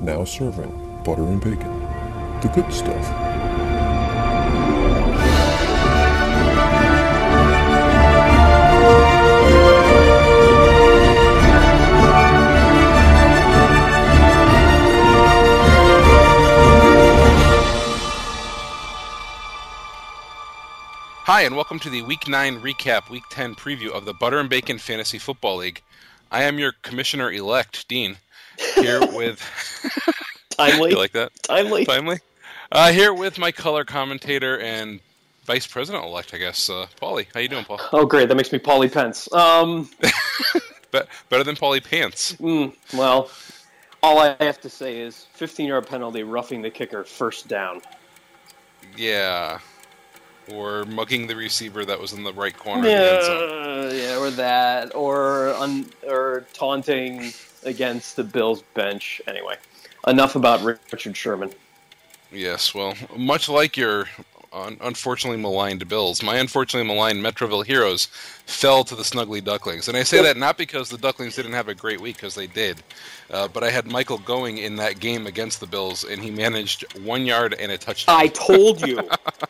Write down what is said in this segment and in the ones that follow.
now serving butter and bacon. The good stuff. Hi, and welcome to the Week 9 recap, Week 10 preview of the Butter and Bacon Fantasy Football League. I am your commissioner elect, Dean, here with. Timely. you like that? Timely. Timely? Uh, here with my color commentator and vice president elect, I guess, uh, Paulie. How you doing, Paul? Oh, great. That makes me Paulie Pence. Um, Be- better than Paulie Pants. mm, well, all I have to say is 15 yard penalty, roughing the kicker, first down. Yeah. Or mugging the receiver that was in the right corner of the end zone. Yeah, yeah, or that, or un, or taunting against the Bills bench. Anyway, enough about Richard Sherman. Yes, well, much like your un- unfortunately maligned Bills, my unfortunately maligned Metroville Heroes fell to the Snuggly Ducklings. And I say that not because the Ducklings didn't have a great week, because they did, uh, but I had Michael going in that game against the Bills, and he managed one yard and a touchdown. I told you.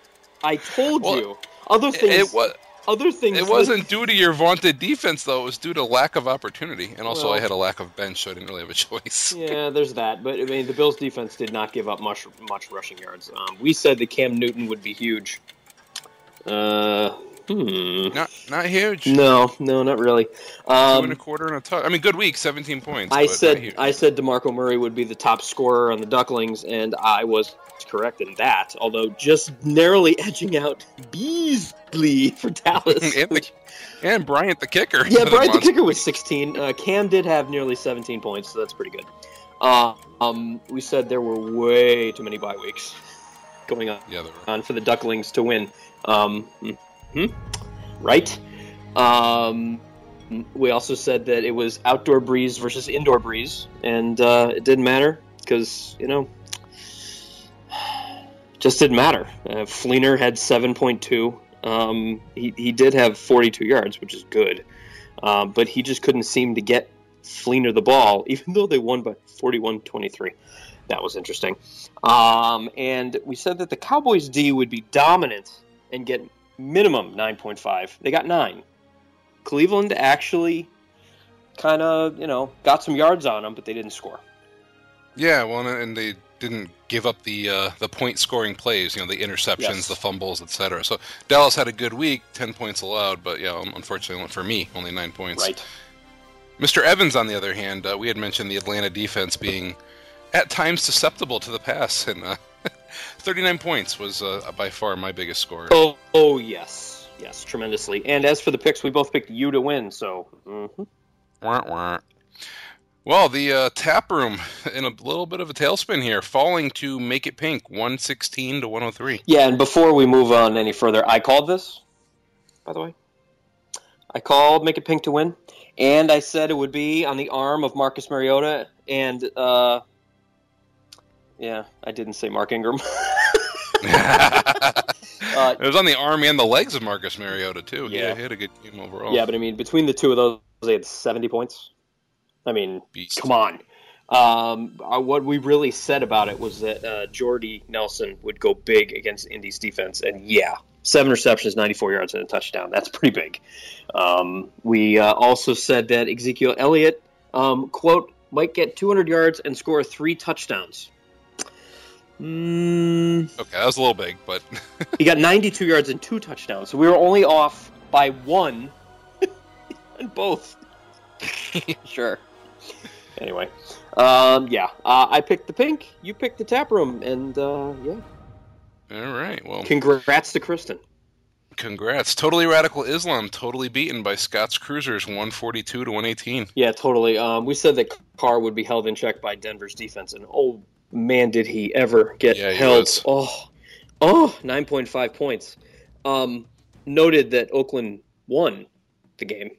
I told Well, you. Other things. it was. Other things. It wasn't due to your vaunted defense, though. It was due to lack of opportunity, and also I had a lack of bench, so I didn't really have a choice. Yeah, there's that. But I mean, the Bills' defense did not give up much much rushing yards. Um, we said that Cam Newton would be huge. Uh, hmm. Not, not huge. No, no, not really. Two and a Um, quarter and a touch. I mean, good week, 17 points. I said. I said Demarco Murray would be the top scorer on the Ducklings, and I was correct in that. Although just narrowly edging out Beasley for Dallas. and, the, which- and Bryant the kicker. yeah, Bryant the kicker was 16. Uh, Cam did have nearly 17 points, so that's pretty good. Uh, um, we said there were way too many bye weeks going on. Yeah, on for the Ducklings to win. Um, mhm. Right? Um, we also said that it was outdoor Brees versus indoor Brees, and uh, it didn't matter because, you know, just didn't matter. Uh, Fleener had 7.2. Um, he, he did have 42 yards, which is good, um, but he just couldn't seem to get Fleener the ball, even though they won by 41 23. That was interesting. Um, and we said that the Cowboys D would be dominant and get minimum 9.5. They got 9. Cleveland actually kind of, you know, got some yards on them, but they didn't score. Yeah, well, and they didn't give up the uh, the point scoring plays. You know, the interceptions, Yes. the fumbles, etc. So Dallas had a good week, 10 points allowed, but yeah, um, unfortunately for me, only nine points. Right. Mr. Evans, on the other hand, uh, we had mentioned the Atlanta defense being at times susceptible to the pass, and uh, 39 points was uh, by far my biggest score. Oh, oh, yes. Yes, tremendously. And as for the picks, we both picked you to win, so. mhm. Wah, wah. Well, the uh, tap room in a little bit of a tailspin here, falling to make it pink, 116 to 103. Yeah, and before we move on any further, I called this, by the way. I called Make It Pink to win, and I said it would be on the arm of Marcus Mariota, and, uh, yeah, I didn't say Mark Ingram. Uh, it was on the arm and the legs of Marcus Mariota too. Yeah. Yeah, he had a good game overall. Yeah, but I mean, between the two of those, they had 70 points. I mean, Beast. come on. Um, uh, what we really said about it was that uh, Jordy Nelson would go big against Indy's defense, and yeah, seven receptions, 94 yards, and a touchdown. That's pretty big. Um, we uh, also said that Ezekiel Elliott, um, quote, might get 200 yards and score three touchdowns. Mm, Okay, that was a little big, but he got 92 yards and two touchdowns, so we were only off by one in both. sure. Anyway, um, yeah, uh, I picked the pink, you picked the tap room, and uh, yeah, all right. Well, congrats to Kristen. congrats. Totally radical Islam, totally beaten by Scott's Cruisers, 142 to 118. Yeah, totally. Um, we said that Carr would be held in check by Denver's defense, and oh man, did he ever get Yeah, he held? was. Oh, oh, 9.5 points. Um, noted that Oakland won the game,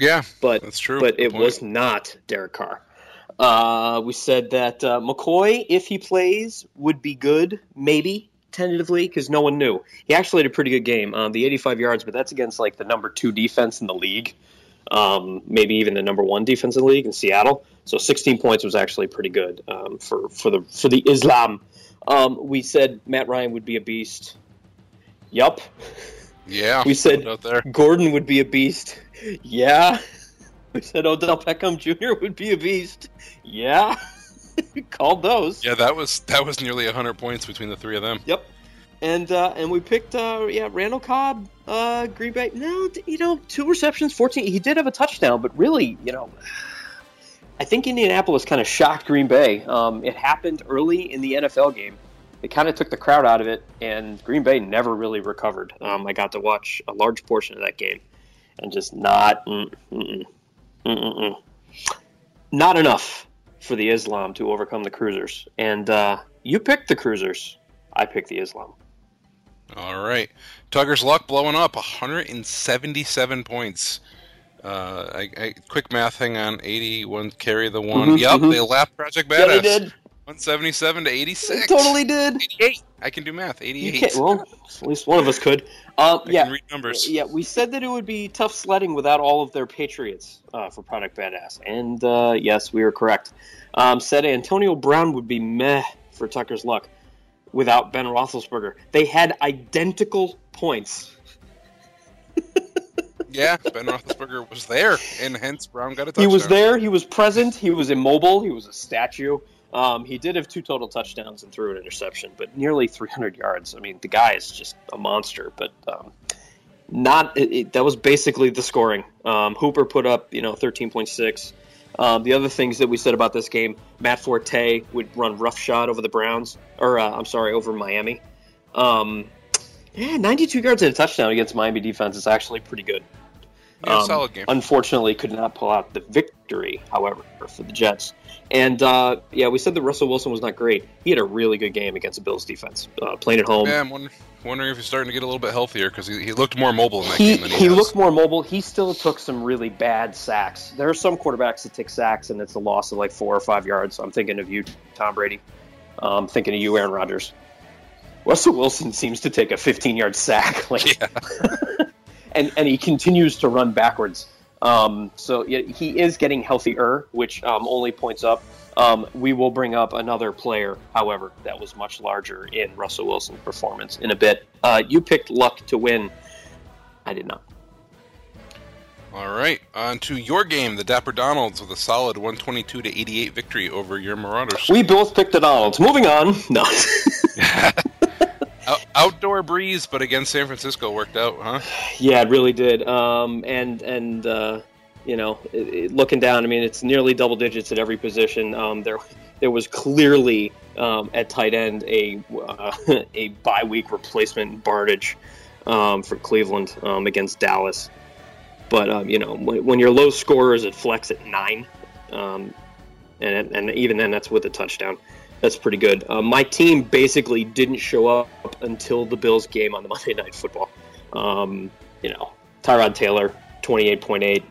Yeah, but that's true. but Good it point. was not Derek Carr. Uh, we said that uh, McCoy, if he plays, would be good, maybe tentatively, because no one knew. He actually had a pretty good game, um, the 85 yards, but that's against like the number two defense in the league. um, maybe even the number one defense in the league in Seattle. So 16 points was actually pretty good um, for for the for the Islam. Um, we said Matt Ryan would be a beast. Yup. Yeah, We said. Gordon would be a beast. Yeah. We said Odell Beckham Jr. would be a beast. Yeah. Called those. Yeah, that was that was nearly hundred points between the three of them. Yep. And uh, and we picked uh, yeah Randall Cobb, uh, Green Bay. No, you know, two receptions, fourteen. He did have a touchdown, but really, you know, I think Indianapolis kind of shocked Green Bay. Um, it happened early in the NFL game. It kind of took the crowd out of it, and Green Bay never really recovered. Um, I got to watch a large portion of that game, and just not, mm, mm, mm, mm, mm. not enough for the Islam to overcome the Cruisers. And uh, you picked the Cruisers. I picked the Islam. All right, Tucker's luck blowing up, 177 points. Uh, I, I, quick math, hang on, 81 carry the one. Mhm, yep, mhm. they lapped Project Yeah, they Badass. did. 177 to 86. They totally did. 88. I can do math. 88. well, at least one of us could. I yeah, can read numbers. yeah. We said that it would be tough sledding without all of their Patriots uh, for Project Badass, and uh, yes, we were correct. Um, said Antonio Brown would be meh for Tucker's luck without Ben Roethlisberger. They had identical points. Yeah, Ben Roethlisberger was there, and hence Brown got a touchdown. He was there. He was present. He was immobile. He was a statue. Um, he did have two total touchdowns and threw an interception, but nearly 300 yards. I mean, the guy is just a monster. But um, not it, it- that was basically the scoring. Um, Hooper put up you know 13.6. Um, the other things that we said about this game, Matt Forte would run roughshod over the Browns, or uh, I'm sorry, over Miami. Um, yeah, 92 yards and a touchdown against Miami defense is actually pretty good. Yeah, Um, solid game. Unfortunately, could not pull out the victory, however, for the Jets. And uh, yeah, we said that Russell Wilson was not great. He had a really good game against the Bills defense, uh, playing at home. Yeah, I'm wonder, wondering if he's starting to get a little bit healthier because he, he looked more mobile in that he game than he, he has. looked more mobile. He still took some really bad sacks. There are some quarterbacks that take sacks and it's a loss of like four or five yards. I'm thinking of you, Tom Brady. I'm um, thinking of you, Aaron Rodgers. Russell Wilson seems to take a 15 yard sack, like, Yeah. and and he continues to run backwards. Um, so he is getting healthier, which um, only points up. Um, we will bring up another player, however, that was much larger in Russell Wilson's performance in a bit. Uh, you picked Luck to win. I did not. All right, on to your game, the Dapper Donalds with a solid 122 to 88 victory over your Marauders. We both picked the Donalds. Moving on. No. Out- outdoor Brees, but against San Francisco worked out, huh? yeah, it really did. Um, and and uh, you know, it, it- looking down, I mean, it's nearly double digits at every position. Um, there there was clearly um, at tight end a uh, a bye week replacement Barnidge um, for Cleveland um, against Dallas. But um, you know, when, when your low scorers at flex at nine, um, and and even then, that's with a touchdown. That's pretty good. Uh, my team basically didn't show up until the Bills game on the Monday Night Football. Um, you know, Tyrod Taylor, 28.8,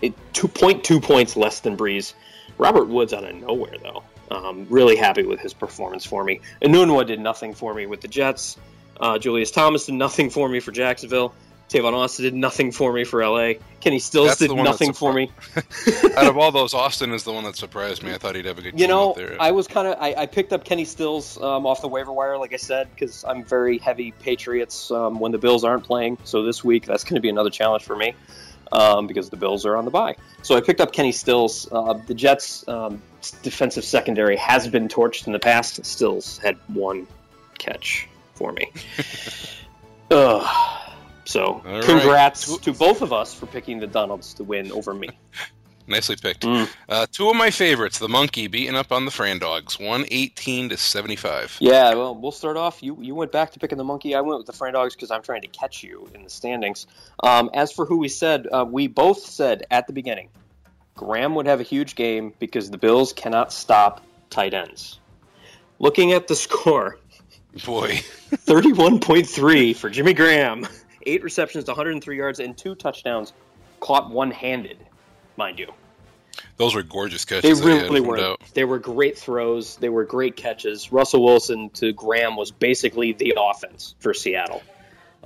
it- 2.2 points less than Brees. Robert Woods out of nowhere, though. Um, really happy with his performance for me. Enunwa did nothing for me with the Jets. Uh, Julius Thomas did nothing for me for Jacksonville. Tavon Austin did nothing for me for LA. Kenny Stills That's did nothing for me. Out of all those, Austin is the one that surprised me. I thought he'd have a good You know. I was kind of I, I picked up Kenny Stills um, off the waiver wire, like I said, because I'm very heavy Patriots um, when the Bills aren't playing. So this week that's going to be another challenge for me um, because the Bills are on the bye. So I picked up Kenny Stills. Uh, the Jets' um, defensive secondary has been torched in the past. Stills had one catch for me. Ugh. So All right. congrats to both of us for picking the Donalds to win over me. Nicely picked. Mm. Uh, two of my favorites, the Monkey beating up on the Fran Dogs, 118 to 75. Yeah, well, we'll start off. You you went back to picking the monkey. I went with the Fran Dogs because I'm trying to catch you in the standings. Um, as for who we said, uh, we both said at the beginning, Graham would have a huge game because the Bills cannot stop tight ends. Looking at the score, Boy, 31.3 for Jimmy Graham, eight receptions, 103 yards, and two touchdowns, caught one-handed, mind you. those were gorgeous catches. Had, really were. doubt. They were great throws. They were great catches. Russell Wilson to Graham was basically the offense for Seattle.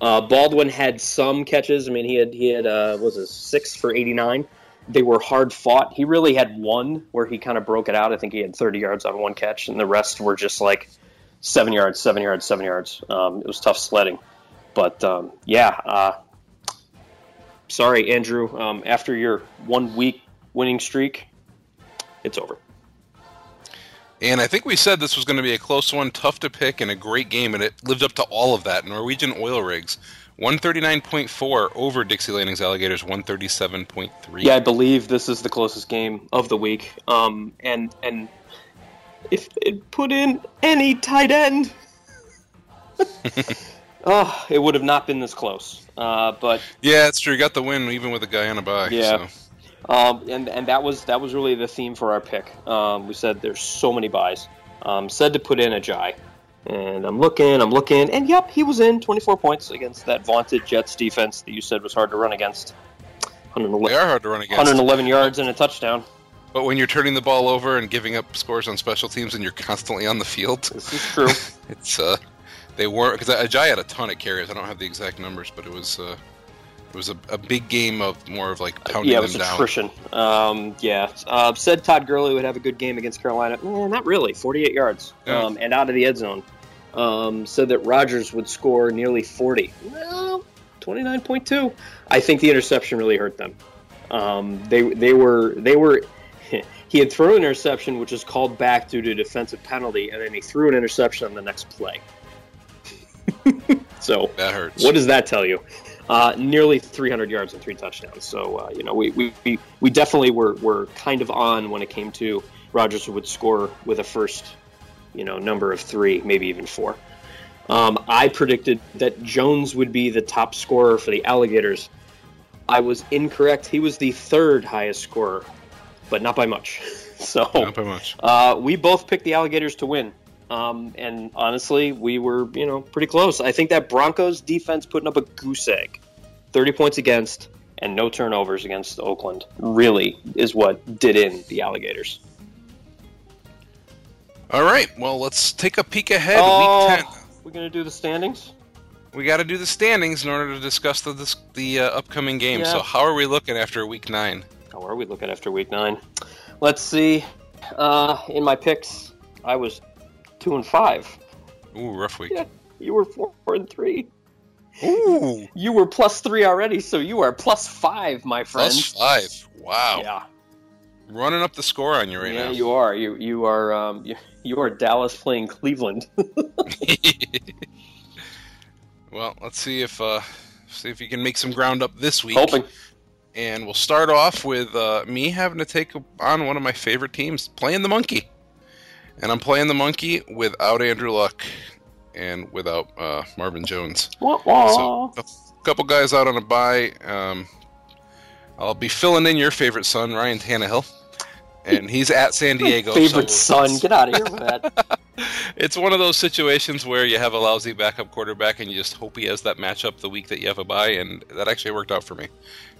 Uh, Baldwin had some catches. I mean, he had he had uh, was a six for eighty nine. They were hard fought. He really had one where he kind of broke it out. I think he had thirty yards on one catch, and the rest were just like seven yards, seven yards, seven yards. Um, it was tough sledding, but um, yeah. Uh, sorry, Andrew. Um, after your one week winning streak, it's over. And I think we said this was going to be a close one, tough to pick, and a great game, and it lived up to all of that. Norwegian Oil Rigs, 139.4 over Dixie Landing's Alligators, 137.3. Yeah, I believe this is the closest game of the week. Um, and and if it put in any tight end, oh, it would have not been this close. Uh, but Yeah, it's true. You got the win even with a guy on a bye. Yeah. So. Um, and and that was that was really the theme for our pick. Um, we said there's so many buys. Um, said to put in Ajayi, and I'm looking, I'm looking, and yep, he was in 24 points against that vaunted Jets defense that you said was hard to run against. They 111, are hard to run against. 111 yards and a touchdown. But when you're turning the ball over and giving up scores on special teams and you're constantly on the field, This is true. it's uh, they weren't because Ajayi had a ton of carries. I don't have the exact numbers, but it was uh, it was a, a big game of more of like pounding yeah, it them was down. attrition. Um, yeah, uh, said Todd Gurley would have a good game against Carolina. Eh, not really, 48 yards Yeah. um, and out of the end zone. Um, said that Rodgers would score nearly 40. Well, 29.2. I think the interception really hurt them. Um, they they were they were. He had thrown an interception, which was called back due to defensive penalty, and then he threw an interception on the next play. so That hurts. what does that tell you? Uh, nearly 300 yards and three touchdowns. So uh, you know, we, we, we, definitely were, were kind of on when it came to Rodgers would score with a first, you know, number of three, maybe even four. Um, I predicted that Jones would be the top scorer for the Alligators. I was incorrect. He was the third highest scorer, but not by much. So Not by much. uh, we both picked the Alligators to win. Um, and honestly, we were, you know, pretty close. I think that Broncos defense putting up a goose egg, 30 points against, and no turnovers against Oakland, really is what did in the Alligators. All right. Well, let's take a peek ahead. Oh, Week ten. we're gonna do the standings. We got to do the standings in order to discuss the this, the uh, upcoming game. Yeah. So, how are we looking after week nine? How are we looking after week nine? Let's see. Uh, in my picks, I was two and five. Ooh, rough week. Yeah, you were four and three. Ooh, You were plus three already, so you are plus five, my friend. plus five. Wow. Yeah. Running up the score on you right yeah, now. you are. You you are um, you, you are Dallas playing Cleveland. well, let's see if uh, see if you can make some ground up this week. Hoping. And we'll start off with uh, me having to take on one of my favorite teams, playing the monkey. And I'm playing the monkey without Andrew Luck and without uh, Marvin Jones. Wah, wah. So a couple guys out on a bye. Um, I'll be filling in your favorite son, Ryan Tannehill, and he's at San Diego. Favorite so son, get out of here with that. It's one of those situations where you have a lousy backup quarterback, and you just hope he has that matchup the week that you have a bye, and that actually worked out for me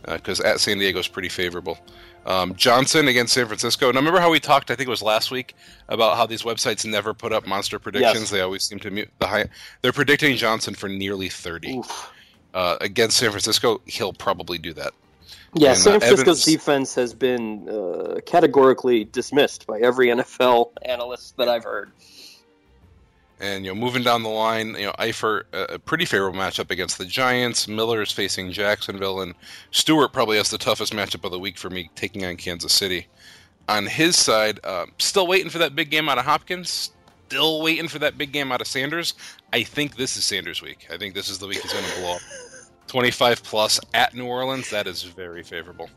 because at San Diego is pretty favorable. Um, Johnson against San Francisco. Now, remember how we talked? I think it was last week about how these websites never put up monster predictions. Yes. They always seem to mute the high. They're predicting Johnson for nearly thirty uh, against San Francisco. He'll probably do that. Yeah, And, San uh, Francisco's Evans- defense has been uh, categorically dismissed by every NFL analyst that I've heard. And you know, moving down the line, you know, Eifert uh, a pretty favorable matchup against the Giants. Miller is facing Jacksonville, and Stewart probably has the toughest matchup of the week for me, taking on Kansas City. On his side, uh, still waiting for that big game out of Hopkins. Still waiting for that big game out of Sanders. I think this is Sanders' week. I think this is the week he's going to blow up. 25 plus at New Orleans. That is very favorable.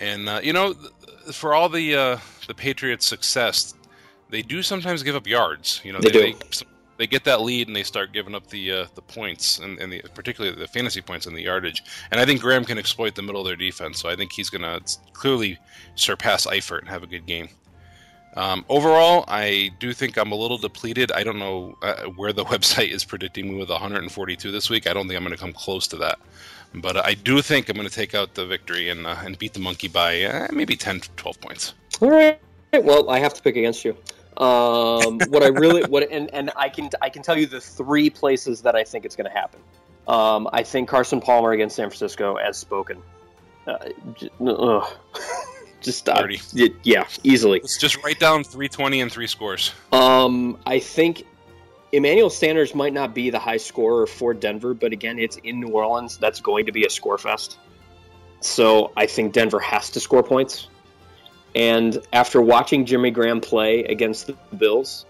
And uh, you know, th- for all the uh, the Patriots' success, they do sometimes give up yards. You know, They do. They, they get that lead and they start giving up the uh, the points and, and the, particularly the fantasy points and the yardage. And I think Graham can exploit the middle of their defense. So I think he's going to clearly surpass Eifert and have a good game. Um, overall, I do think I'm a little depleted. I don't know uh, where the website is predicting me with 142 this week. I don't think I'm going to come close to that. But I do think I'm going to take out the victory and uh, and beat the monkey by uh, maybe 10, 12 points. All right. Well, I have to pick against you. Um, what I really what and and I can I can tell you the three places that I think it's going to happen. Um, I think Carson Palmer against San Francisco, as spoken. Uh, j- ugh. just stop. 30. Yeah, easily. Let's just write down 320 and three scores. Um, I think Emmanuel Sanders might not be the high scorer for Denver, but again, it's in New Orleans. That's going to be a score fest. So I think Denver has to score points. And after watching Jimmy Graham play against the Bills,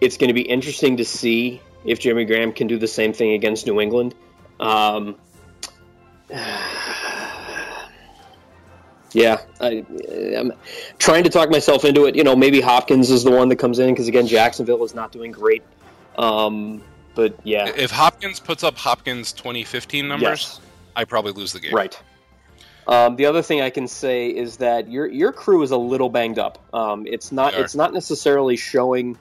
it's going to be interesting to see if Jimmy Graham can do the same thing against New England. Um, yeah, I, I'm trying to talk myself into it. You know, maybe Hopkins is the one that comes in because again, Jacksonville is not doing great. Um, but yeah, If Hopkins puts up Hopkins 2015 numbers, yes, I probably lose the game. right. Um, the other thing I can say is that your your crew is a little banged up. Um, it's not it's not necessarily showing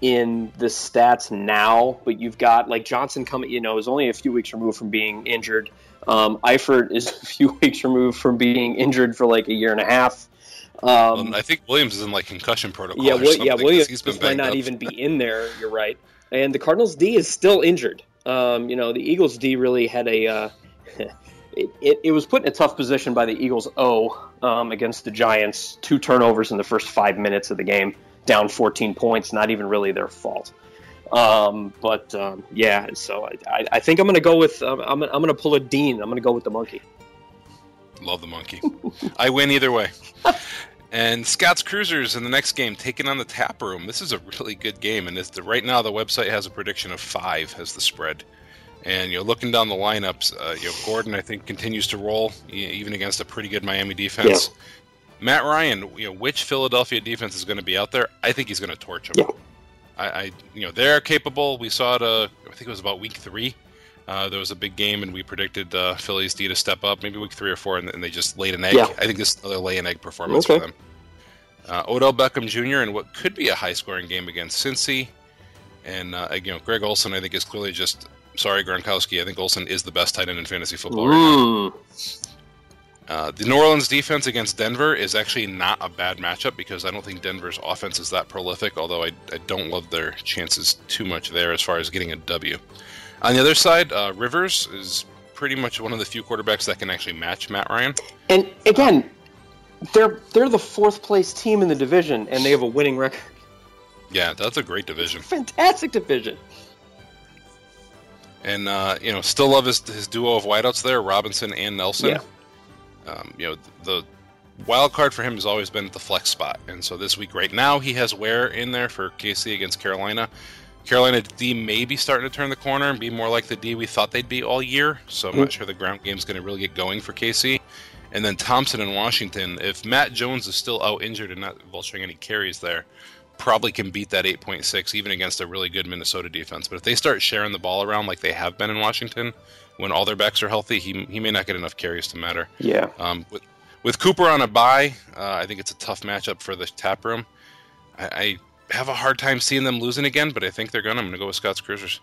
in the stats now, but you've got like Johnson coming. You know, is only a few weeks removed from being injured. Um, Eifert is a few weeks removed from being injured for like a year and a half. Um, I think Williams is in like concussion protocol. yeah, something, yeah, Williams might not up. even be in there. You're right, and the Cardinals D is still injured. Um, you know, the Eagles D really had a. Uh, it, it, was put in a tough position by the Eagles O um, against the Giants. Two turnovers in the first five minutes of the game, down 14 points. Not even really their fault. Um, but um, yeah, so I, I, I think I'm going to go with um, I'm, I'm going to pull a Dean. I'm going to go with the monkey. Love the monkey. I win either way. And Scott's Cruisers in the next game taking on the Tap Room. This is a really good game, and the, right now the website has a prediction of five as the spread. And you know, looking down the lineups, uh, you know, Gordon I think continues to roll even against a pretty good Miami defense. Matt Ryan, you know, which Philadelphia defense is going to be out there? I think he's going to torch them. Yeah. I, I, you know, they're capable. We saw it. Uh, I think it was about week three. Uh, there was a big game, and we predicted uh, Phillies D to step up, maybe week three or four, and, and they just laid an egg. Yeah. I think this is another lay an egg performance Okay. for them. Uh, Odell Beckham Jr. in what could be a high scoring game against Cincy, and uh, you know Greg Olsen. I think is clearly just sorry Gronkowski. I think Olsen is the best tight end in fantasy football right now. Uh, the New Orleans defense against Denver is actually not a bad matchup because I don't think Denver's offense is that prolific, although I, I don't love their chances too much there as far as getting a W. On the other side, uh, Rivers is pretty much one of the few quarterbacks that can actually match Matt Ryan. And again, they're they're the fourth place team in the division, and they have a winning record. Yeah, that's a great division. Fantastic division. And, uh, you know, still love his, his duo of wideouts there, Robinson and Nelson. Yeah. Um, you know, the wild card for him has always been at the flex spot. And so this week, right now, he has Ware in there for KC against Carolina. Carolina D may be starting to turn the corner and be more like the D we thought they'd be all year. So I'm not sure the ground game's going to really get going for KC. And then Thompson in Washington. If Matt Jones is still out injured and not vulturing any carries there, probably can beat that 8.6 even against a really good Minnesota defense. But if they start sharing the ball around like they have been in Washington, when all their backs are healthy, he, he may not get enough carries to matter. Yeah. Um, with, with Cooper on a bye, uh, I think it's a tough matchup for the tap room. I, I have a hard time seeing them losing again, but I think they're gonna. I'm gonna go with Scott's Cruisers.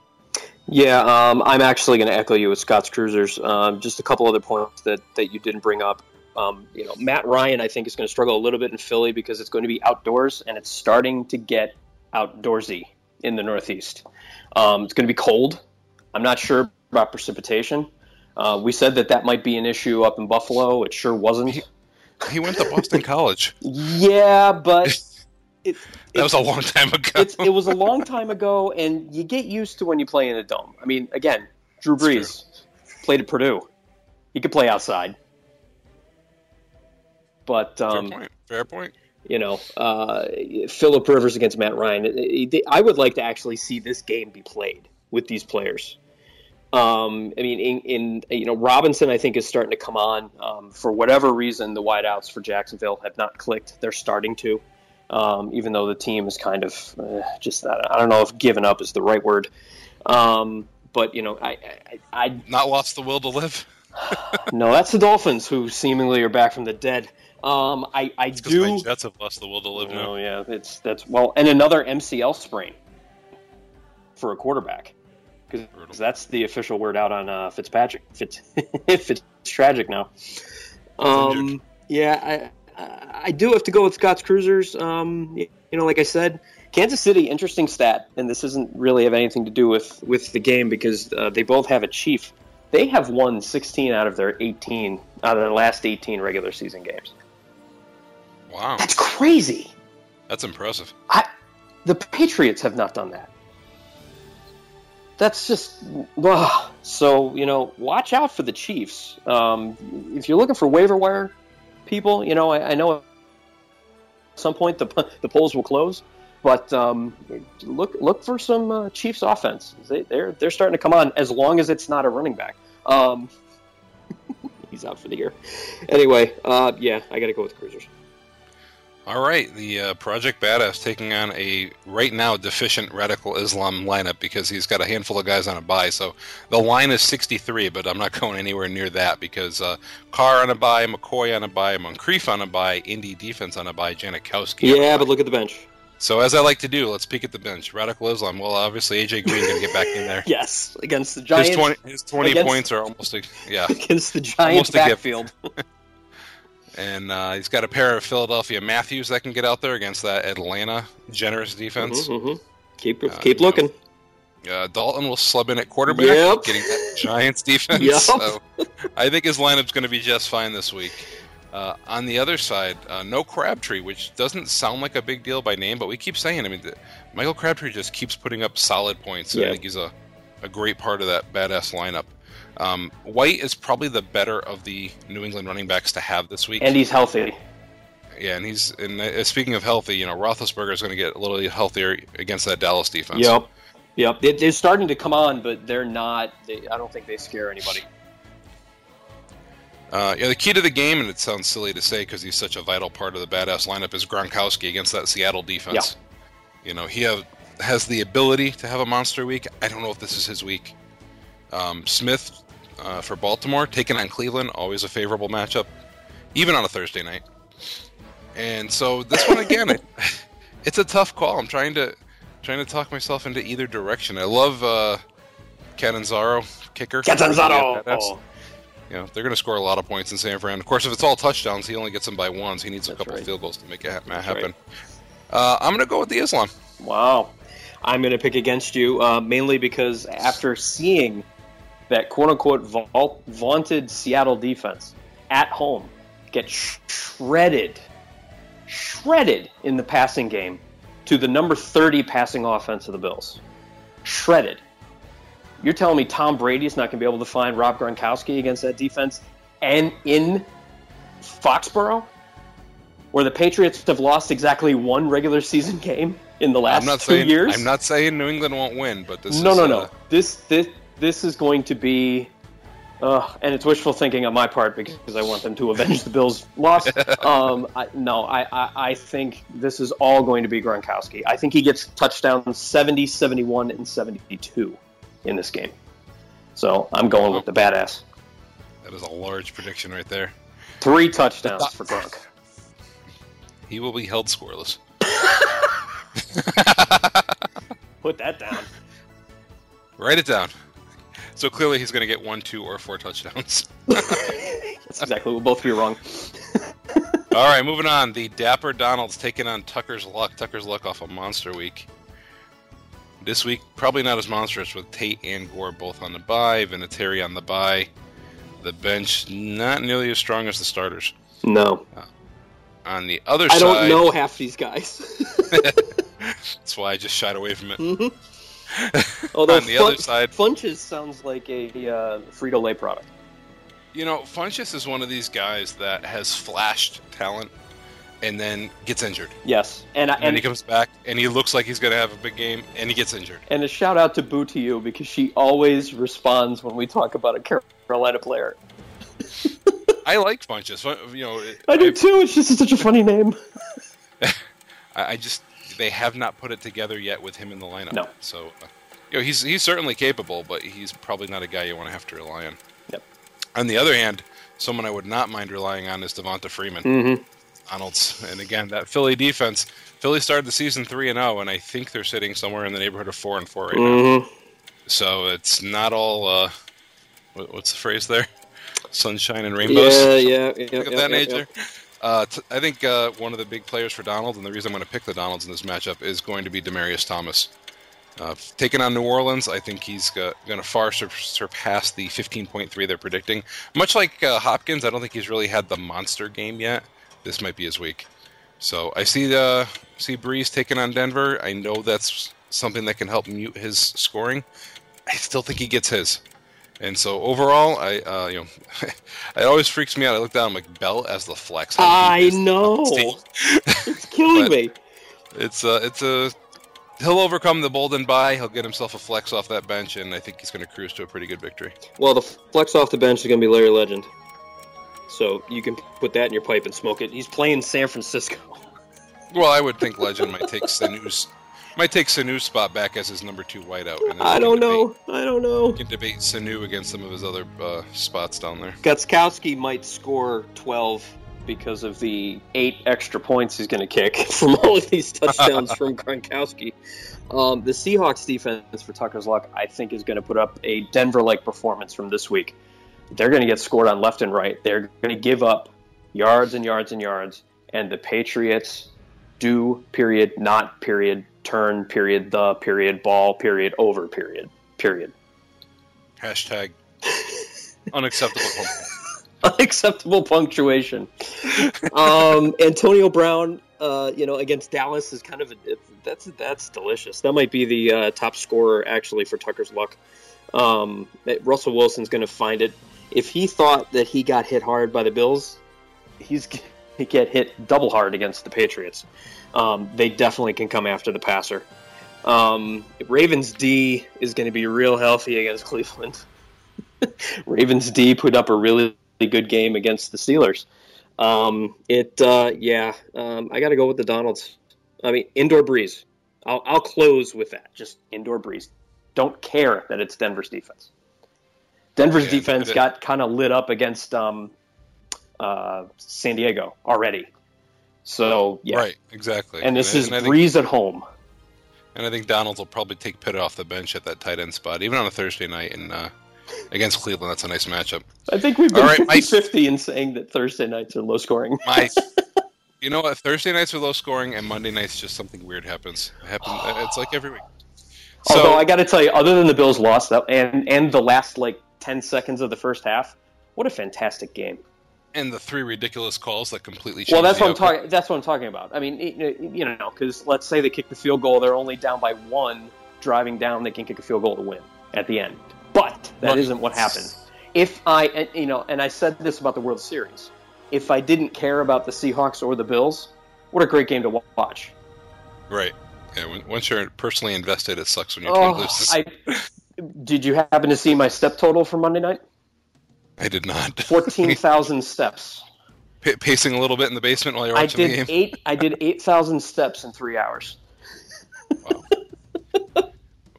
Yeah, um, I'm actually going to echo you with Scott's Cruisers. Um, just a couple other points that, that you didn't bring up. Um, you know, Matt Ryan, I think, is going to struggle a little bit in Philly because it's going to be outdoors and it's starting to get outdoorsy in the Northeast. Um, it's going to be cold. I'm not sure about precipitation. Uh, we said that that might be an issue up in Buffalo. It sure wasn't. He went to Boston College. Yeah, but it, That was a long time ago. it was a long time ago, and you get used to when you play in a dome. I mean, again, Drew Brees played at Purdue. He could play outside. But, Fair um, point. Fair point. you know, uh, Philip Rivers against Matt Ryan, I would like to actually see this game be played with these players. Um, I mean, in, in you know, Robinson, I think is starting to come on. Um, for whatever reason, the wideouts for Jacksonville have not clicked. They're starting to, um, even though the team is kind of uh, just I don't know if given up is the right word. Um, but you know, I, I, I Not lost the will to live. no, that's the Dolphins who seemingly are back from the dead. Um, I, I Because do. my Jets have lost the will to live now. Oh yeah, it's that's well, and another MCL sprain for a quarterback because that's the official word out on uh, Fitzpatrick. Fitz, Fitz tragic now. Um, yeah, I, I I do have to go with Scott's Cruisers. Um, you know, like I said, Kansas City, interesting stat, and this doesn't really have anything to do with with the game because uh, they both have a chief they have won 16 out of their 18 out of their last 18 regular season games. Wow, That's crazy. that's impressive. I, the Patriots have not done that. That's just ugh. so you know. Watch out for the Chiefs. Um, if you're looking for waiver wire people, you know I, I know at some point the the polls will close, but um, look look for some uh, Chiefs offense. They, they're they're starting to come on as long as it's not a running back. Um, he's out for the year. Anyway, uh, yeah, I got to go with the Cruisers. All right, the uh, Project Badass taking on a right now deficient Radical Islam lineup because he's got a handful of guys on a buy. So the line is 63, but I'm not going anywhere near that because uh, Carr on a buy, McCoy on a buy, Moncrief on a buy, Indy defense on a buy, Janikowski. on a Yeah, but look at the bench. So as I like to do, let's peek at the bench. Radical Islam. Well, obviously AJ Green going to get back in there. Yes, against the Giants. His 20, his 20 against- points are almost a, yeah. against the Giants Almost a gift. backfield. And uh, he's got a pair of Philadelphia Matthews that can get out there against that Atlanta generous defense. Mhm, mhm. Keep Uh, keep you know, looking. Uh, Dalton will slub in at quarterback, Yep. getting that Giants defense. Yep. So I think his lineup's going to be just fine this week. Uh, on the other side, uh, no Crabtree, which doesn't sound like a big deal by name, but we keep saying. I mean, the, Michael Crabtree just keeps putting up solid points. and I think he's a, a great part of that badass lineup. Um, White is probably the better of the New England running backs to have this week. And he's healthy. yeah, and he's and uh, speaking of healthy, you know, Roethlisberger is going to get a little healthier against that Dallas defense. Yep. Yep. They, they're starting to come on, but they're not. They, I don't think they scare anybody. Uh, yeah, the key to the game, and it sounds silly to say because he's such a vital part of the badass lineup, is Gronkowski against that Seattle defense. Yeah. You know, he have, has the ability to have a monster week. I don't know if this is his week. Um, Smith uh, for Baltimore, taking on Cleveland, always a favorable matchup, even on a Thursday night. And so this one again, it, it's a tough call. I'm trying to trying to talk myself into either direction. I love uh, Catanzaro, kicker. Catanzaro. Badass. You know, they're going to score a lot of points in San Fran. Of course, if it's all touchdowns, he only gets them by ones. He needs a couple right. field goals to make it ha- happen. right. Uh, I'm going to go with the Islam. Wow. I'm going to pick against you uh, mainly because after seeing that quote unquote vault, vaunted Seattle defense at home get sh- shredded, shredded in the passing game to the number 30 passing offense of the Bills. Shredded. You're telling me Tom Brady's not going to be able to find Rob Gronkowski against that defense and in Foxborough? Where the Patriots have lost exactly one regular season game in the last I'm not two saying years. I'm not saying New England won't win, but this no, is no, no. This this this is going to be, uh, and it's wishful thinking on my part because I want them to avenge the Bills' loss. Um, I, no, I, I I think this is all going to be Gronkowski. I think he gets touchdowns 70, 71, and 72 in this game. So I'm going with the badass. That is a large prediction right there. Three touchdowns for Gronk. He will be held scoreless. Put that down. Write it down. So clearly he's going to get one, two, or four touchdowns. That's exactly. We'll both be wrong. All right, moving on. The Dapper Donalds taking on Tucker's Luck. Tucker's Luck off a monster week. This week, probably not as monstrous with Tate and Gore both on the bye, Vinatieri on the bye. The bench not nearly as strong as the starters. No, On the other I side, I don't know half these guys. that's why I just shied away from it. Mhm. Although On the other side- Funchess sounds like a uh, Frito Lay product. You know, Funchess is one of these guys that has flashed talent and then gets injured. Yes, and I- And, then he comes back and he looks like he's going to have a big game and he gets injured. and a shout out to Boo to you because she always responds when we talk about a Carolina player. I like Funchess. Fun- You know, I do too. It's just such a funny name. I, I just they have not put it together yet with him in the lineup. No. So, uh, you know, he's he's certainly capable, but he's probably not a guy you want to have to rely on. Yep. On the other hand, someone I would not mind relying on is Devonta Freeman. Mm-hmm. Donalds, and again that Philly defense. Philly started the season three and zero, and I think they're sitting somewhere in the neighborhood of four and four right now. Mm-hmm. So it's not all. Uh, what, what's the phrase there? Sunshine and rainbows. Yeah, yeah, yeah. Look at that nature. Uh, t- I think uh, one of the big players for Donald, and the reason I'm going to pick the Donalds in this matchup is going to be Demaryius Thomas. Uh, taking on New Orleans, I think he's going to far sur- surpass the 15.3 they're predicting. Much like uh, Hopkins, I don't think he's really had the monster game yet. This might be his week. So I see the see Brees taking on Denver. I know that's something that can help mute his scoring. I still think he gets his. And so overall, I uh, you know, it always freaks me out. I look down, I'm like Bell as the flex. I know. it's killing me. It's uh, it's a he'll overcome the Bolden bye. He'll get himself a flex off that bench, and I think he's going to cruise to a pretty good victory. Well, the flex off the bench is going to be Larry Legend, so you can put that in your pipe and smoke it. He's playing San Francisco. Well, I would think Legend might take Sanu's might take Sanu's spot back as his number two whiteout. I don't know. I don't know. Can debate Sanu against some of his other uh, spots down there. Gostkowski might score twelve because of the eight extra points he's going to kick from all of these touchdowns from Gronkowski. Um, the Seahawks defense for Tucker's luck, I think, is going to put up a Denver-like performance from this week. They're going to get scored on left and right. They're going to give up yards and yards and yards, and the Patriots do period, not period, turn period, the period, ball period, over period, period. Hashtag unacceptable. unacceptable punctuation. um, Antonio Brown, uh, you know, against Dallas is kind of a, that's that's delicious. That might be the uh, top scorer actually for Tucker's luck. Um, Russell Wilson's going to find it. If he thought that he got hit hard by the Bills, he's he get hit double hard against the Patriots. Um, they definitely can come after the passer. Um, Ravens D is going to be real healthy against Cleveland. Ravens D put up a really good game against the Steelers. Um, it, uh, yeah, um, I got to go with the Donalds. I mean, indoor Brees. I'll, I'll close with that. Just indoor Brees. Don't care that it's Denver's defense. Denver's yeah, defense got kind of lit up against um, uh, San Diego already. So yeah, right, exactly. And this and, is and Brees think, at home. And I think Donalds will probably take Pitt off the bench at that tight end spot, even on a Thursday night, and uh, against Cleveland. That's a nice matchup. I think we've been right, 50 50 in saying that Thursday nights are low scoring. My, you know what? Thursday nights are low scoring, and Monday nights just something weird happens. It happens it's like every week. So, Although I got to tell you, other than the Bills lost and and the last like ten seconds of the first half, what a fantastic game! And the three ridiculous calls that completely well, that's what I'm talking. That's what I'm talking about. I mean, you know, because let's say they kick the field goal, they're only down by one, driving down, they can kick a field goal to win at the end. But that not what happened. If I, you know, and I said this about the World Series, if I didn't care about the Seahawks or the Bills, what a great game to watch. Right. Yeah. Once you're personally invested, it sucks when your oh, loses. I, did you happen to see my step total for Monday night? I did not. Fourteen thousand steps. P- pacing a little bit in the basement while you're watching I did the game. Eight. I did eight thousand steps in three hours. Wow.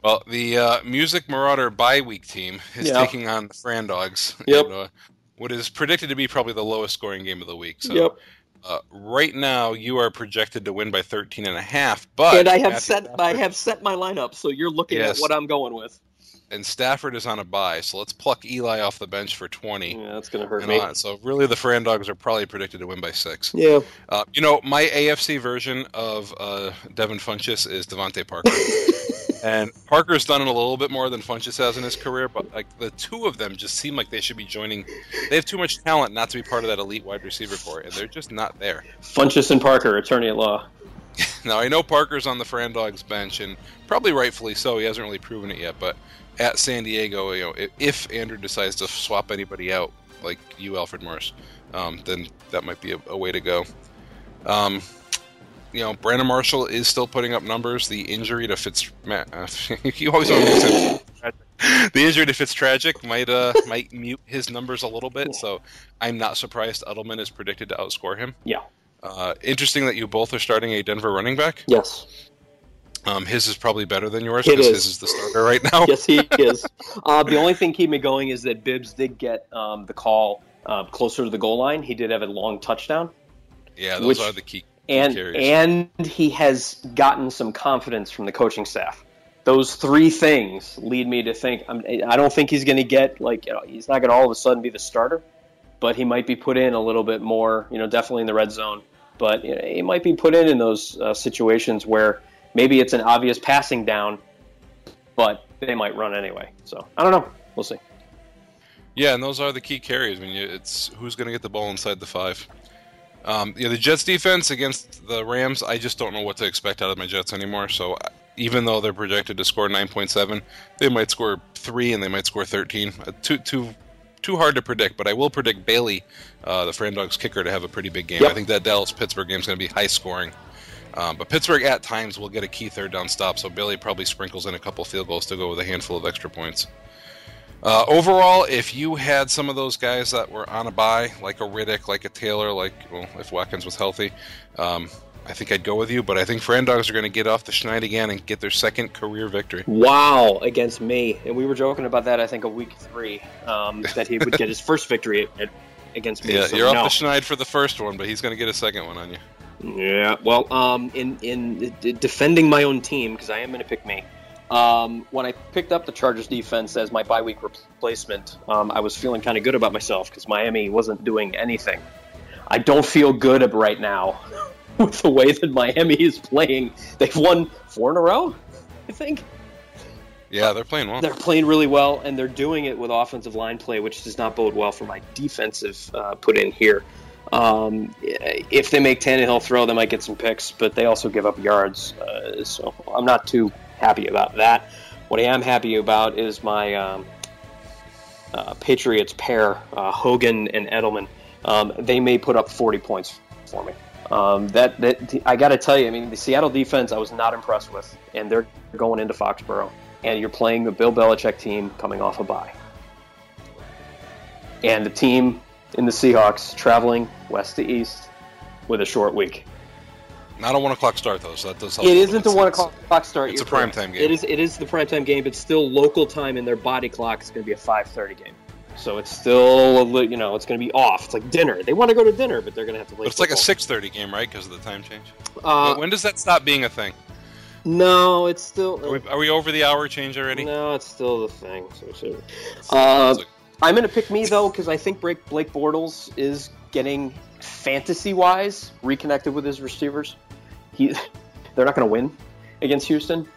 Well, the uh, Music Marauder bye week team is taking on the Fran Dogs. Yep. And, uh, what is predicted to be probably the lowest scoring game of the week. So, yep. uh, right now you are projected to win by 13 and a half, but and I have set Stafford, I have set my lineup, so you're looking yes. at what I'm going with. And Stafford is on a bye, so let's pluck Eli off the bench for 20. Yeah, that's going to hurt me. On. So really, the Fran Dogs are probably predicted to win by six. Yeah. Uh, you know, my AFC version of uh, Devin Funchess is DeVante Parker. And Parker's done it a little bit more than Funchess has in his career, but like the two of them just seem like they should be joining. They have too much talent not to be part of that elite wide receiver core, and they're just not there. Funchess and Parker, attorney at law. now I know Parker's on the Fran Dogs bench, and probably rightfully so. He hasn't really proven it yet, but at San Diego, you know, if Andrew decides to swap anybody out, like you, Alfred Morris, um, then that might be a, a way to go. Um, you know, Brandon Marshall is still putting up numbers. The injury to Fitz, uh, you always want to the injury to Fitztragic might uh might mute his numbers a little bit. So I'm not surprised Edelman is predicted to outscore him. Yeah. Uh, interesting that you both are starting a Denver running back. Yes. Um, his is probably better than yours because his is the starter right now. yes, he is. Uh, the only thing keeping me going is that Bibbs did get um, the call uh, closer to the goal line. He did have a long touchdown. Yeah, those which, are the key and and he has gotten some confidence from the coaching staff. Those three things lead me to think I'm, I do not think he's going to get like you know he's not going to all of a sudden be the starter, but he might be put in a little bit more. You know, definitely in the red zone, but you know, he might be put in in those uh, situations where maybe it's an obvious passing down, but they might run anyway. So I don't know. We'll see. Yeah, and those are the key carries. I mean, it's who's going to get the ball inside the five. Um, yeah, the Jets defense against the Rams, I just don't know what to expect out of my Jets anymore. So even though they're projected to score 9.7, they might score three and they might score 13. Uh, too too too hard to predict, but I will predict Bailey, uh, the Fran Dogs kicker, to have a pretty big game. Yep. I think that Dallas Pittsburgh game is going to be high scoring. Um, but Pittsburgh at times will get a key third down stop, so Bailey probably sprinkles in a couple field goals to go with a handful of extra points. Uh, overall, if you had some of those guys that were on a bye, like a Riddick, like a Taylor, like well, if Watkins was healthy, um, I think I'd go with you. But I think Fran Dogs are going to get off the schneid again and get their second career victory. Wow, against me, and we were joking about that. I think a week three um, that he would get his first victory at, against me. Yeah, so you're no. off the schneid for the first one, but he's going to get a second one on you. Yeah, well, um, in in defending my own team because I am going to pick me. Um, when I picked up the Chargers defense as my bye week replacement, um, I was feeling kind of good about myself because Miami wasn't doing anything. I don't feel good right now with the way that Miami is playing. They've won four in a row, I think. Yeah, they're playing well. They're playing really well, and they're doing it with offensive line play, which does not bode well for my defensive uh, put in here. Um, if they make Tannehill throw, they might get some picks, but they also give up yards. Uh, so I'm not too happy about that. What I am happy about is my um, uh, Patriots pair, uh, Hogan and Edelman. Um, they may put up 40 points for me. Um, that that I got to tell you, I mean, the Seattle defense I was not impressed with, and they're going into Foxborough, and you're playing the Bill Belichick team coming off a bye, and the team in the Seahawks traveling west to east with a short week. Not a one o'clock start though, so that does help. It a isn't the one o'clock start. it's a prime time game. It is. It is the prime time game, but still local time, in their body clock is going to be a five thirty game. So it's still a you know it's going to be off. It's like dinner. They want to go to dinner, but they're going to have to play. But it's like a six thirty game, right? Because of the time change. Uh, when does that stop being a thing? no, it's still. Are we, are we over the hour change already? No, it's still the thing. So, Uh, I'm going to pick me though because I think Blake, Blake Bortles is getting fantasy wise reconnected with his receivers. He, they're not going to win against Houston,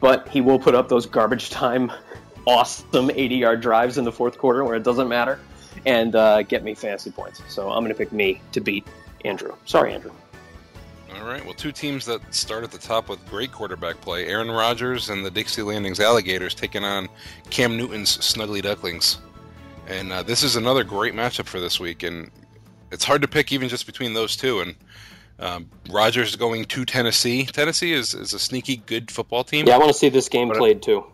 but he will put up those garbage time, awesome 80 yard drives in the fourth quarter where it doesn't matter, and uh, get me fantasy points. So I'm going to pick me to beat Andrew. Sorry, Andrew. All right. Well, two teams that start at the top with great quarterback play: Aaron Rodgers and the Dixie Landings Alligators taking on Cam Newton's Snuggly Ducklings. And uh, this is another great matchup for this week, and it's hard to pick even just between those two. And um, Rodgers going to Tennessee. Tennessee is, is a sneaky good football team. Yeah, I want to see this game But- played too.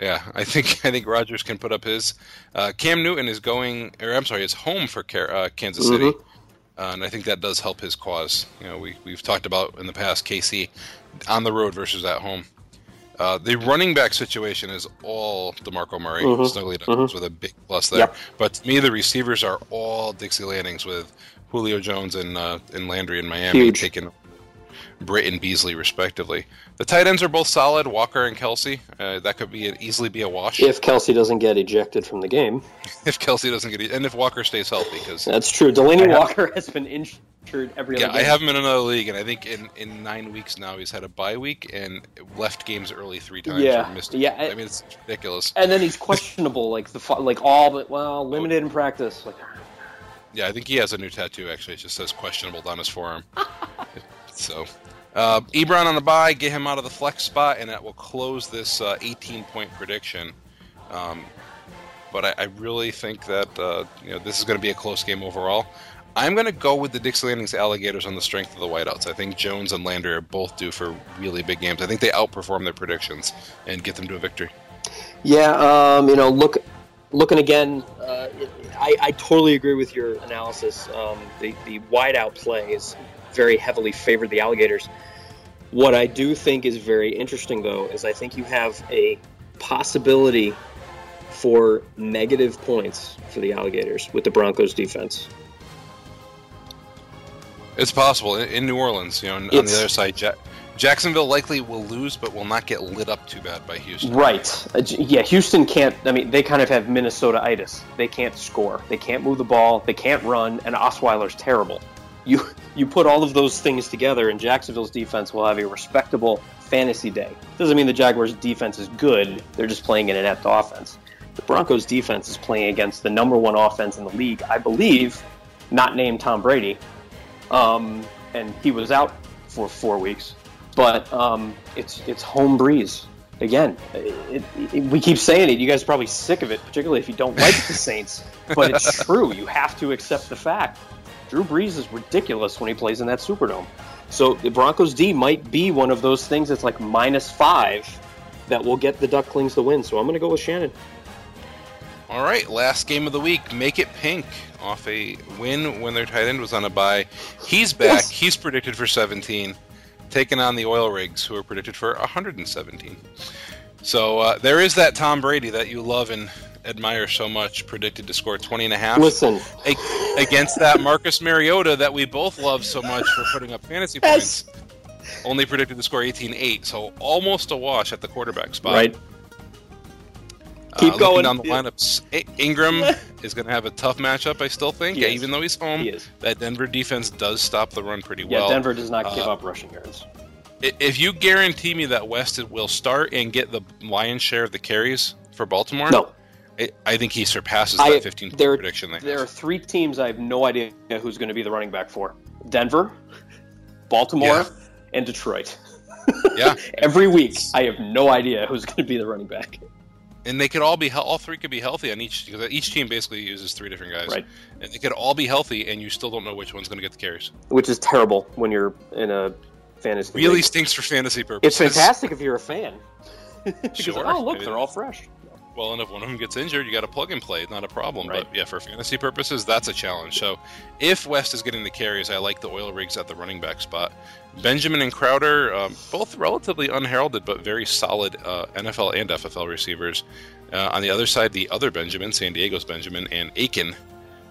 Yeah, I think I think Rodgers can put up his. Uh, Cam Newton is going, or I'm sorry, is home for uh, Kansas City, Mhm. uh, and I think that does help his cause. You know, we we've talked about in the past KC on the road versus at home. Uh, the running back situation is all DeMarco Murray, Mhm, Snuggly Ducklings with a big plus there. Yep. But to me, the receivers are all Dixie Landings with Julio Jones and uh, and Landry in Miami Huge. taking Britt and Beasley respectively. The tight ends are both solid, Walker and Kelce. Uh, that could be easily be a wash If Kelce doesn't get ejected from the game, if Kelce doesn't get, and if Walker stays healthy, because that's true. Delanie have- Walker has been injured every yeah, other I have him in another league, and I think in, in nine weeks now he's had a bye week and left games early three times. Yeah, missed yeah, I I- mean it's ridiculous. And then he's questionable, like the like all but well limited in practice. Like, Yeah, I think he has a new tattoo. Actually, it just says questionable down his forearm. so, uh, Ebron on the bye, get him out of the flex spot, and that will close this uh, 18 point prediction. Um, but I, I really think that uh, you know this is going to be a close game overall. I'm going to go with the Dixie Landings Alligators on the strength of the wideouts. I think Jones and Landry are both due for really big games. I think they outperform their predictions and get them to a victory. yeah, um, you know, look, looking again, uh, I, I totally agree with your analysis. Um, the the wide out play is very heavily favored the alligators. What I do think is very interesting, though, is I think you have a possibility for negative points for the alligators with the Broncos defense. It's possible in, in New Orleans. You know, on, on It's- the other side, ja- Jacksonville likely will lose, but will not get lit up too bad by Houston. Right. Uh, yeah, Houston can't. I mean, they kind of have Minnesota-itis. They can't score. They can't move the ball. They can't run. And Osweiler's terrible. You you put all of those things together, and Jacksonville's defense will have a respectable fantasy day. Doesn't mean the Jaguars' defense is good. They're just playing an inept offense. The Broncos' defense is playing against the number one offense in the league, I believe, not named Tom Brady, um, and he was out for four weeks. But um, it's it's home Brees again. It, it, we keep saying it. You guys are probably sick of it, particularly if you don't like the Saints. But it's true. You have to accept the fact. Drew Brees is ridiculous when he plays in that Superdome. So the Broncos D might be one of those things that's like minus five that will get the Ducklings the win. So I'm going to go with Shannon. All right, last game of the week. Make it pink off a win when their tight end was on a bye. He's back. Yes. He's predicted for 17, taking on the Oil Rigs, who are predicted for 117. So uh, there is that Tom Brady that you love and admire so much, predicted to score 20 and a half. Listen, a- against that Marcus Mariota that we both love so much for putting up fantasy yes. points, only predicted to score 18-8, so almost a wash at the quarterback spot. Right. Keep uh, going down the lineups. Ingram is going to have a tough matchup, I still think, even though he's home. That Denver defense does stop the run pretty well. yeah. Denver does not give uh, up rushing yards. If you guarantee me that West will start and get the lion's share of the carries for Baltimore, no. I, I think he surpasses that 15 there, prediction. They there are three teams I have no idea who's going to be the running back for: Denver, Baltimore, yeah. and Detroit. Yeah. Every week, I have no idea who's going to be the running back and they could all be all three could be healthy on each because each team basically uses three different guys. Right. And they could all be healthy, and you still don't know which one's going to get the carries. Which is terrible when you're in a fantasy. Really league. stinks for fantasy purposes. It's fantastic if you're a fan. sure. oh, look, they're all fresh. Well, and if one of them gets injured, you got to plug and play. Not a problem. Right. But yeah, for fantasy purposes, that's a challenge. So if West is getting the carries, I like the oil rigs at the running back spot. Benjamin and Crowder, um, both relatively unheralded but very solid uh, NFL and FFL receivers. Uh, on the other side, the other Benjamin, San Diego's Benjamin, and Aiken,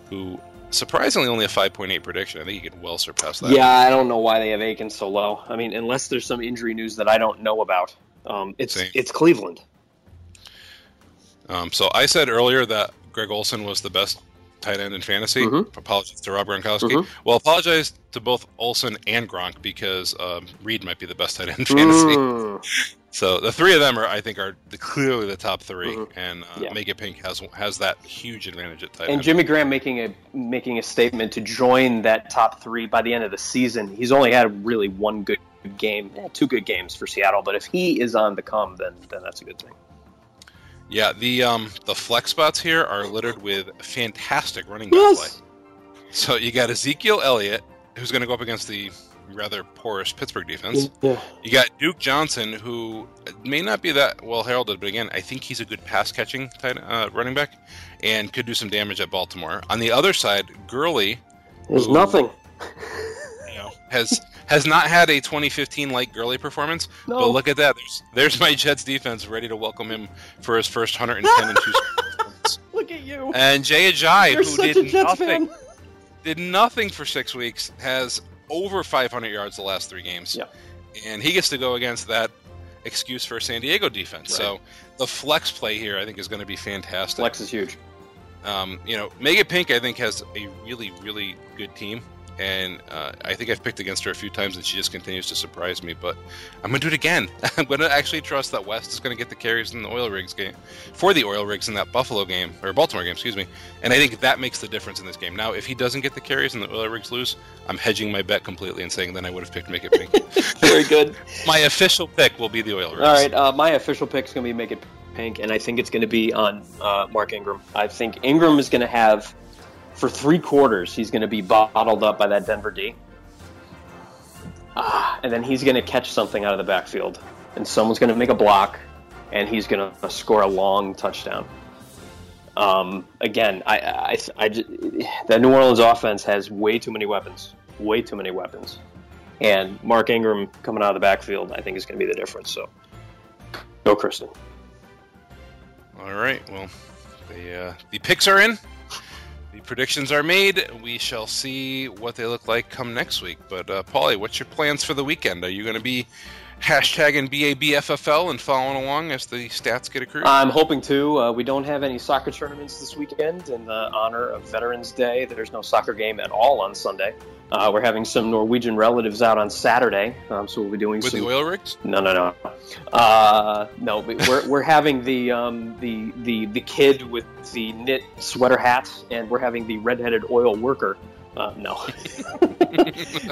who surprisingly only a 5.8 prediction. I think he could well surpass that. Yeah, I don't know why they have Aiken so low. I mean, unless there's some injury news that I don't know about. Um, it's Same. it's Cleveland. Um, so I said earlier that Greg Olsen was the best tight end in fantasy. Mm-hmm. Apologies to Rob Gronkowski. Mm-hmm. Well, apologize to both Olson and Gronk because um, Reed might be the best tight end in fantasy. Mm. So the three of them are, I think, are the, clearly the top 3 mm-hmm. and uh, yeah. Make It Pink has has that huge advantage at tight and end. And Jimmy Graham making a making a statement to join that top three by the end of the season. He's only had really one good game, yeah, two good games for Seattle, but if he is on the come, then then that's a good thing. Yeah, the um the flex spots here are littered with fantastic running back yes. play. So you got Ezekiel Elliott, who's going to go up against the rather porous Pittsburgh defense. Yeah. You got Duke Johnson, who may not be that well heralded, but again, I think he's a good pass catching uh, running back and could do some damage at Baltimore. On the other side, Gurley. There's nothing. You know, has has not had a 2015 like Gurley performance. No. But look at that. There's there's my Jets defense ready to welcome him for his first 110 and two. look at you. And Jay Ajayi, You're who did nothing, fan. did nothing for six weeks, has over 500 yards the last three games. Yeah. And he gets to go against that excuse for San Diego defense. Right. So the flex play here, I think, is going to be fantastic. Flex is huge. Um, you know, Mega Pink, I think, has a really, really good team and uh, I think I've picked against her a few times, and she just continues to surprise me. But I'm gonna do it again. I'm gonna actually trust that West is gonna get the carries in the oil rigs game for the oil rigs in that Buffalo game or Baltimore game, excuse me. And I think that makes the difference in this game. Now, if he doesn't get the carries and the oil rigs lose, I'm hedging my bet completely and saying then I would have picked Make It Pink. Very good. my official pick will be the oil rigs. All right, uh, my official pick is gonna be Make It Pink, and I think it's gonna be on uh, Mark Ingram. I think Ingram is gonna have for three quarters, he's going to be bottled up by that Denver D. Ah, and then he's going to catch something out of the backfield, and someone's going to make a block, and he's going to score a long touchdown. Um, again, I, I, I, the New Orleans offense has way too many weapons, way too many weapons, and Mark Ingram coming out of the backfield, I think is going to be the difference. So, go, Kristen. All right. Well, the uh, the picks are in predictions are made. We shall see what they look like come next week. But uh, what's your plans for the weekend? Are you going to be hashtagging BABFFL and following along as the stats get accrued? I'm hoping to. Uh, we don't have any soccer tournaments this weekend in the honor of Veterans Day. There's no soccer game at all on Sunday. Uh, we're having some Norwegian relatives out on Saturday, um, so we'll be doing With some. the oil rigs? No, no, no, uh, no. We're, we're having the um, the the the kid with the knit sweater hat, and we're having the redheaded oil worker. Uh, no,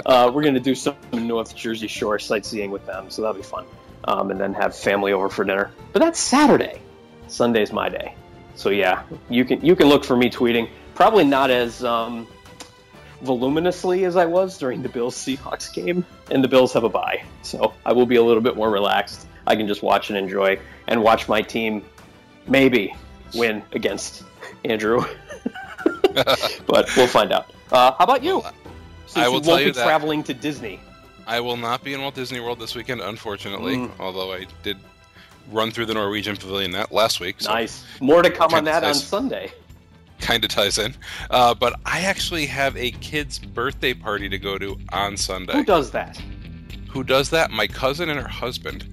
uh, we're going to do some North Jersey Shore sightseeing with them, so that'll be fun. Um, and then have family over for dinner. But that's Saturday. Sunday's my day. So yeah, you can you can look for me tweeting. Probably not as um, voluminously as I was during the Bills Seahawks game, and the Bills have a bye, so I will be a little bit more relaxed. I can just watch and enjoy, and watch my team maybe win against Andrew. but we'll find out. Uh, how about you? Since I will you won't be that- traveling to Disney. I will not be in Walt Disney World this weekend, unfortunately. Mm. Although I did run through the Norwegian Pavilion that last week, so Nice. More to come on that on. Sunday. Kind of ties in. Uh, but I actually have a kid's birthday party to go to on Sunday. Who does that? Who does that? My cousin and her husband.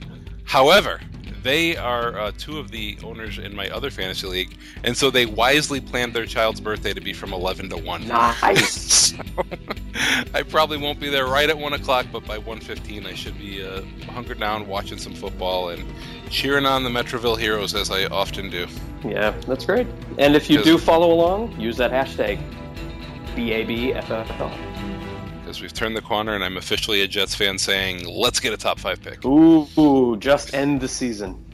However, they are uh, two of the owners in my other fantasy league, and so they wisely planned their child's birthday to be from 11 to 1. Nice. So, I probably won't be there right at 1 o'clock, but by 1.15 I should be uh, hunkered down watching some football and cheering on the Metroville Heroes as I often do. Yeah, that's great. And if you do follow along, use that hashtag BABFFL. Because we've turned the corner and I'm officially a Jets fan saying, let's get a top 5 pick. Ooh, just end the season.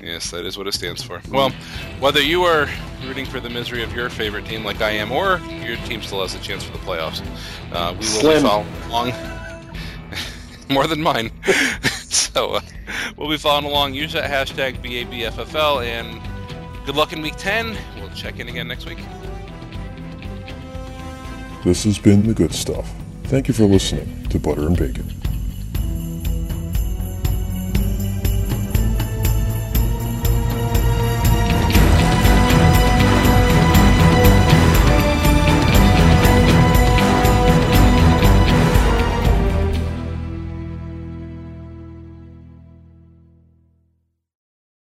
Yes, that is what it stands for. Well, whether you are rooting for the misery of your favorite team like I am, or your team still has a chance for the playoffs, uh, we will Slim. be following along. More than mine. so uh, we'll be following along. Use that hashtag BABFFL, and good luck in week 10. We'll check in again next week. This has been The Good Stuff. Thank you for listening to Butter and Bacon.